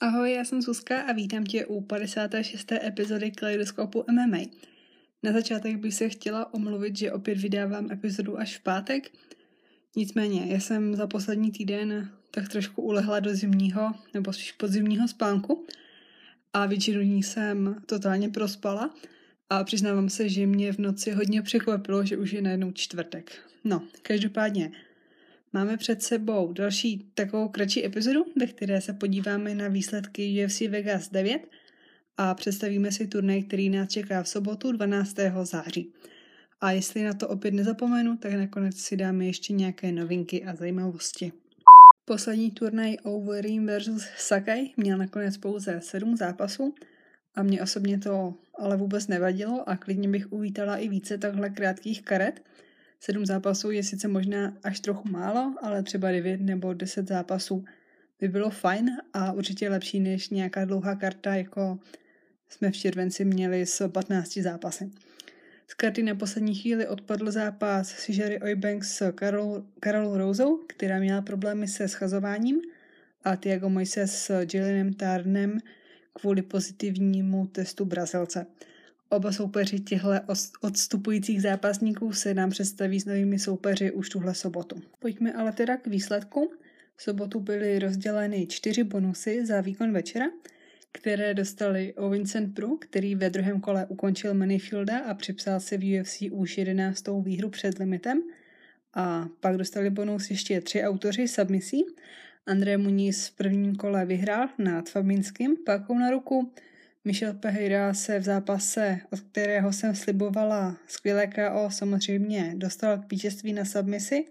Ahoj, já jsem Zuzka a vítám tě u 56. epizody Kaleidoskopu MMA. Na začátek bych se chtěla omluvit, že opět vydávám epizodu až v pátek. Nicméně, já jsem za poslední týden tak trošku ulehla do zimního, nebo spíš podzimního spánku a většinu dní jsem totálně prospala a přiznávám se, že mě v noci hodně překvapilo, že už je najednou čtvrtek. No, každopádně, Máme před sebou další takovou kratší epizodu, ve které se podíváme na výsledky UFC Vegas 9 a představíme si turnaj, který nás čeká v sobotu 12. září. A jestli na to opět nezapomenu, tak nakonec si dáme ještě nějaké novinky a zajímavosti. Poslední turnaj Overeem vs. Sakai měl nakonec pouze 7 zápasů a mě osobně to ale vůbec nevadilo a klidně bych uvítala i více takhle krátkých karet, Sedm zápasů je sice možná až trochu málo, ale třeba devět nebo deset zápasů by bylo fajn a určitě lepší než nějaká dlouhá karta, jako jsme v červenci měli s 15 zápasy. Z karty na poslední chvíli odpadl zápas s Jerry Oybanks s Karol, Karolou Rouzou, která měla problémy se schazováním a Tiago Moises s Jillenem Tarnem kvůli pozitivnímu testu Brazilce. Oba soupeři těchto odstupujících zápasníků se nám představí s novými soupeři už tuhle sobotu. Pojďme ale teda k výsledku. V sobotu byly rozděleny čtyři bonusy za výkon večera, které dostali o Vincent Pro, který ve druhém kole ukončil Manifielda a připsal si v UFC už 11. výhru před limitem. A pak dostali bonus ještě tři autoři submisí. André Muniz v prvním kole vyhrál nad Fabinským pakou na ruku, Michel Pereira se v zápase, od kterého jsem slibovala skvělé KO, samozřejmě dostal k vítězství na submisi,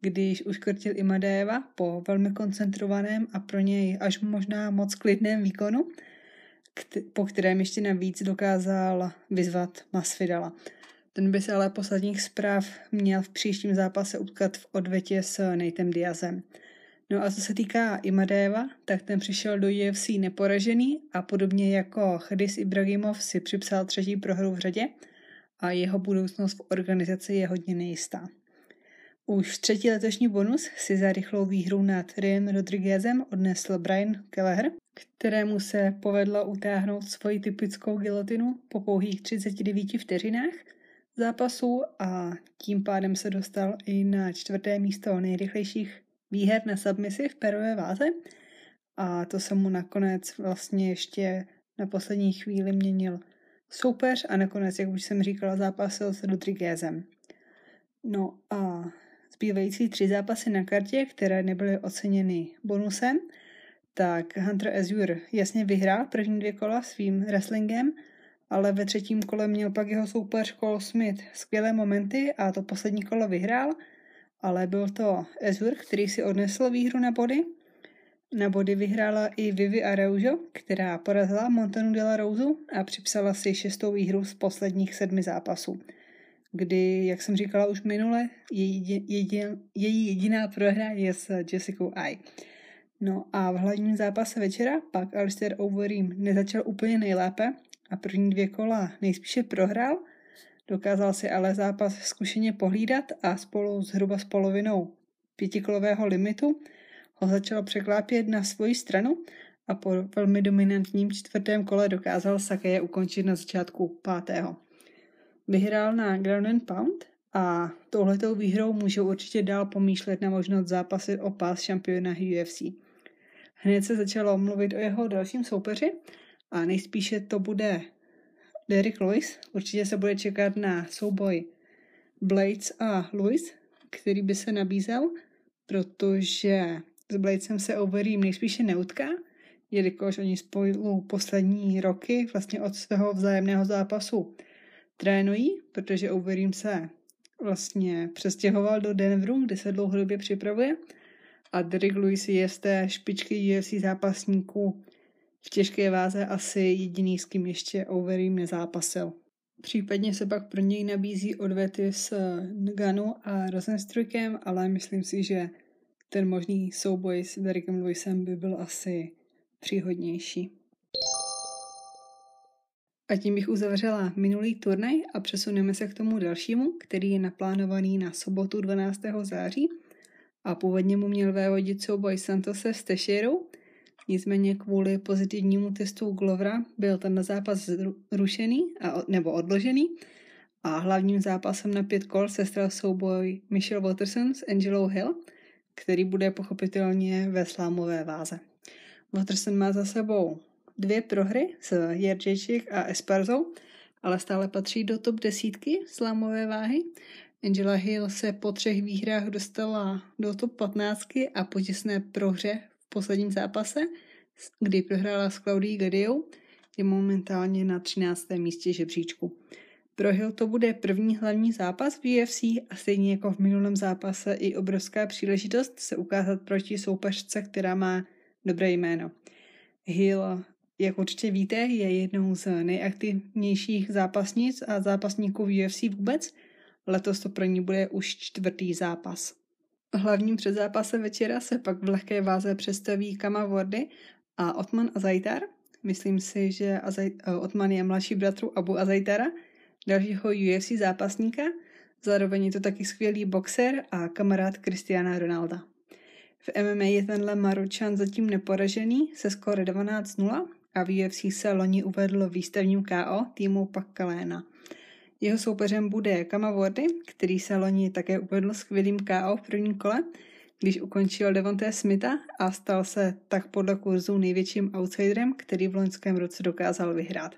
když uškrtil Imadeva po velmi koncentrovaném a pro něj až možná moc klidném výkonu, po kterém ještě navíc dokázal vyzvat Masvidala. Ten by se ale posledních zpráv měl v příštím zápase utkat v odvetě s Natem Diazem. No a co se týká Imadeva, tak ten přišel do UFC neporažený a podobně jako Chadis Ibrahimov si připsal třetí prohru v řadě a jeho budoucnost v organizaci je hodně nejistá. Už třetí letošní bonus si za rychlou výhru nad Ryan Rodriguezem odnesl Brian Kelleher, kterému se povedlo utáhnout svoji typickou gilotinu po pouhých 39 vteřinách zápasu a tím pádem se dostal i na čtvrté místo nejrychlejších výher na submisi v perové váze a to se mu nakonec vlastně ještě na poslední chvíli měnil soupeř a nakonec, jak už jsem říkala, zápasil se Rodriguezem. No a zbývající tři zápasy na kartě, které nebyly oceněny bonusem, tak Hunter Azure jasně vyhrál první dvě kola svým wrestlingem, ale ve třetím kole měl pak jeho soupeř Cole Smith skvělé momenty a to poslední kolo vyhrál – ale byl to Ezur, který si odnesl výhru na body. Na body vyhrála i Vivi Araujo, která porazila Montanu de la Rose a připsala si šestou výhru z posledních sedmi zápasů, kdy, jak jsem říkala už minule, její, jedin, její jediná prohra je s Jessica I. No a v hlavním zápase večera pak Alistair Overeem nezačal úplně nejlépe a první dvě kola nejspíše prohrál – Dokázal si ale zápas zkušeně pohlídat a spolu zhruba s polovinou pětikolového limitu ho začal překlápět na svoji stranu a po velmi dominantním čtvrtém kole dokázal Sakeje ukončit na začátku pátého. Vyhrál na Ground and Pound a touhletou výhrou může určitě dál pomýšlet na možnost zápasit o pás šampiona UFC. Hned se začalo mluvit o jeho dalším soupeři a nejspíše to bude Derek Lewis. Určitě se bude čekat na souboj Blades a Lewis, který by se nabízel, protože s Bladesem se Overeem nejspíše neutká, jelikož oni spolu poslední roky vlastně od svého vzájemného zápasu trénují, protože Overeem se vlastně přestěhoval do Denveru, kde se dlouhodobě připravuje a Derek Lewis je z té špičky UFC zápasníků v těžké váze asi jediný, s kým ještě Overeem nezápasil. Případně se pak pro něj nabízí odvety s Ganu a Rosenstrykem, ale myslím si, že ten možný souboj s Derekem Lewisem by byl asi příhodnější. A tím bych uzavřela minulý turnaj a přesuneme se k tomu dalšímu, který je naplánovaný na sobotu 12. září. a původně mu měl vévodit souboj Santose s Teixeirou, nicméně kvůli pozitivnímu testu Glovera byl ten zápas zrušený a, nebo odložený a hlavním zápasem na pět kol se stal souboj Michelle Watterson s Angelou Hill, který bude pochopitelně ve slámové váze. Watterson má za sebou dvě prohry s Jerčeček a Esparzou, ale stále patří do top desítky slámové váhy. Angela Hill se po třech výhrách dostala do top 15 a po těsné prohře v posledním zápase, kdy prohrála s Claudii Gadiou, je momentálně na 13. místě žebříčku. Pro Hill to bude první hlavní zápas v UFC a stejně jako v minulém zápase i obrovská příležitost se ukázat proti soupeřce, která má dobré jméno. Hill, jak určitě víte, je jednou z nejaktivnějších zápasnic a zápasníků v UFC vůbec. Letos to pro ní bude už čtvrtý zápas. Hlavním předzápasem večera se pak v lehké váze představí Kama Wordy a Otman Azaitar. Myslím si, že Azaj- Otman je mladší bratru Abu Azaitara, dalšího UFC zápasníka, zároveň je to taky skvělý boxer a kamarád Cristiana Ronalda. V MMA je tenhle Maručan zatím neporažený se skóre 12-0 a v UFC se loni uvedl výstavním KO týmu Pakaléna. Jeho soupeřem bude Kama Wardy, který se loni také uvedl skvělým KO v prvním kole, když ukončil Devonté Smitha a stal se tak podle kurzu největším outsiderem, který v loňském roce dokázal vyhrát.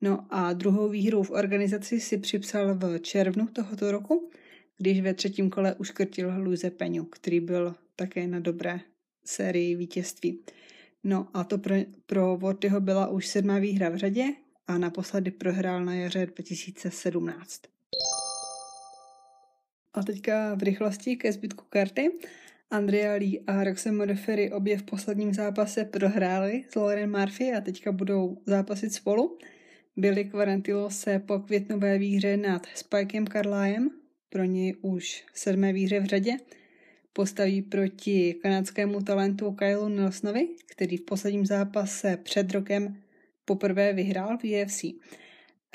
No a druhou výhru v organizaci si připsal v červnu tohoto roku, když ve třetím kole uškrtil Luise Peňu, který byl také na dobré sérii vítězství. No a to pro, pro Vortyho byla už sedmá výhra v řadě a naposledy prohrál na jaře 2017. A teďka v rychlosti ke zbytku karty. Andrea Lee a Roxanne Modafferi obě v posledním zápase prohráli s Lauren Murphy a teďka budou zápasit spolu. Billy Quarantillo se po květnové výhře nad Spikem Carlyem, pro něj už sedmé výhře v řadě, postaví proti kanadskému talentu Kyleu Nelsonovi, který v posledním zápase před rokem poprvé vyhrál v UFC.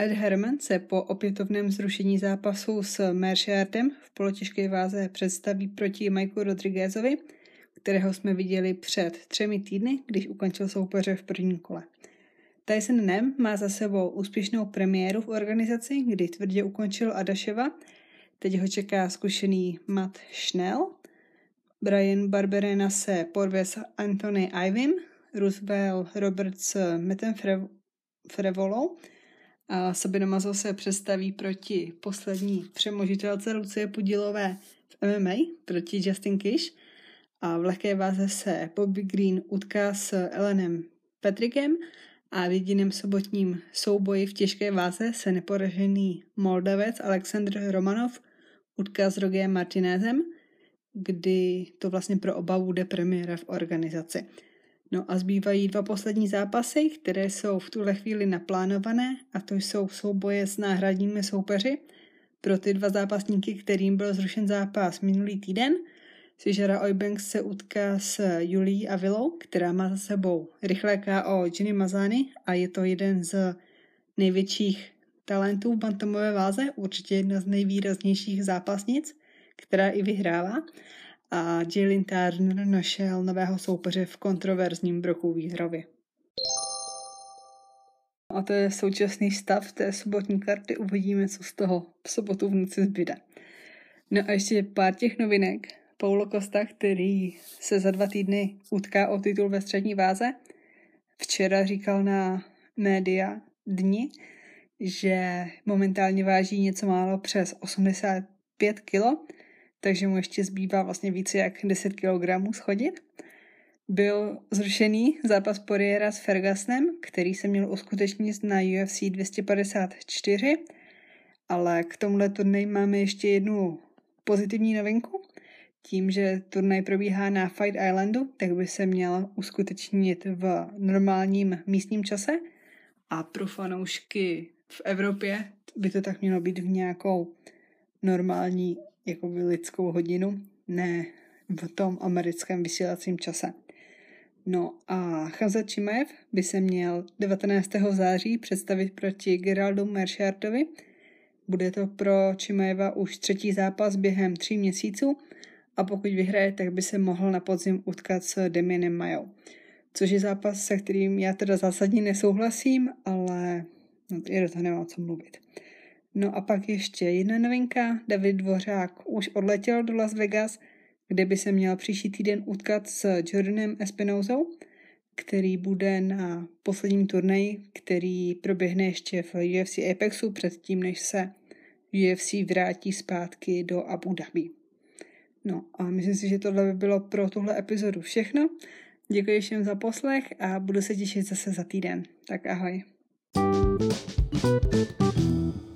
Ed Herman se po opětovném zrušení zápasu s Mershardem v polotěžké váze představí proti Mikeu Rodriguezovi, kterého jsme viděli před třemi týdny, když ukončil soupeře v prvním kole. Tyson Nem má za sebou úspěšnou premiéru v organizaci, kdy tvrdě ukončil Adaševa. Teď ho čeká zkušený Matt Schnell. Brian Barberena se porve s Anthony Ivim, Roosevelt Roberts Metem Frevolou a Sabina Mazo se představí proti poslední přemožitelce Lucie Pudilové v MMA, proti Justin Kish a v lehké váze se Bobby Green utká s Elenem Petrikem a v jediném sobotním souboji v těžké váze se neporažený Moldavec Aleksandr Romanov utká s Rogem Martinezem, kdy to vlastně pro oba bude premiéra v organizaci. No a zbývají dva poslední zápasy, které jsou v tuhle chvíli naplánované a to jsou souboje s náhradními soupeři. Pro ty dva zápasníky, kterým byl zrušen zápas minulý týden – Sižara Oybanks se utká s Julí Avilou, která má za sebou rychlé KO Ginny Mazany a je to jeden z největších talentů v bantamové váze, určitě jedna z nejvýraznějších zápasnic, která i vyhrává. A Jalen Turner našel nového soupeře v kontroverzním broku výhrově. A to je současný stav té sobotní karty. Uvidíme, co z toho v sobotu v noci zbyde. No a ještě pár těch novinek. Paulo Costa, který se za dva týdny utká o titul ve střední váze, včera říkal na média dni, že momentálně váží něco málo přes 85 kg, takže mu ještě zbývá vlastně více jak 10 kg schodit. Byl zrušený zápas Poiriera s Fergusonem, který se měl uskutečnit na UFC 254, ale k tomuhle turnej máme ještě jednu pozitivní novinku tím, že turnaj probíhá na Fight Islandu, tak by se měl uskutečnit v normálním místním čase a pro fanoušky v Evropě by to tak mělo být v nějakou normální jakoby lidskou hodinu, ne v tom americkém vysílacím čase. No a Chazet Čimaev by se měl 19. září představit proti Geraldu Mershartovi. Bude to pro Čimaeva už třetí zápas během tří měsíců a pokud vyhraje, tak by se mohl na podzim utkat s Deminem Majou. Což je zápas, se kterým já teda zásadně nesouhlasím, ale no, je do toho nemám co mluvit. No a pak ještě jedna novinka. David Dvořák už odletěl do Las Vegas, kde by se měl příští týden utkat s Jordanem Espinozou, který bude na posledním turnaji, který proběhne ještě v UFC Apexu předtím, než se UFC vrátí zpátky do Abu Dhabi. No a myslím si, že tohle by bylo pro tuhle epizodu všechno. Děkuji všem za poslech a budu se těšit zase za týden. Tak ahoj. thank you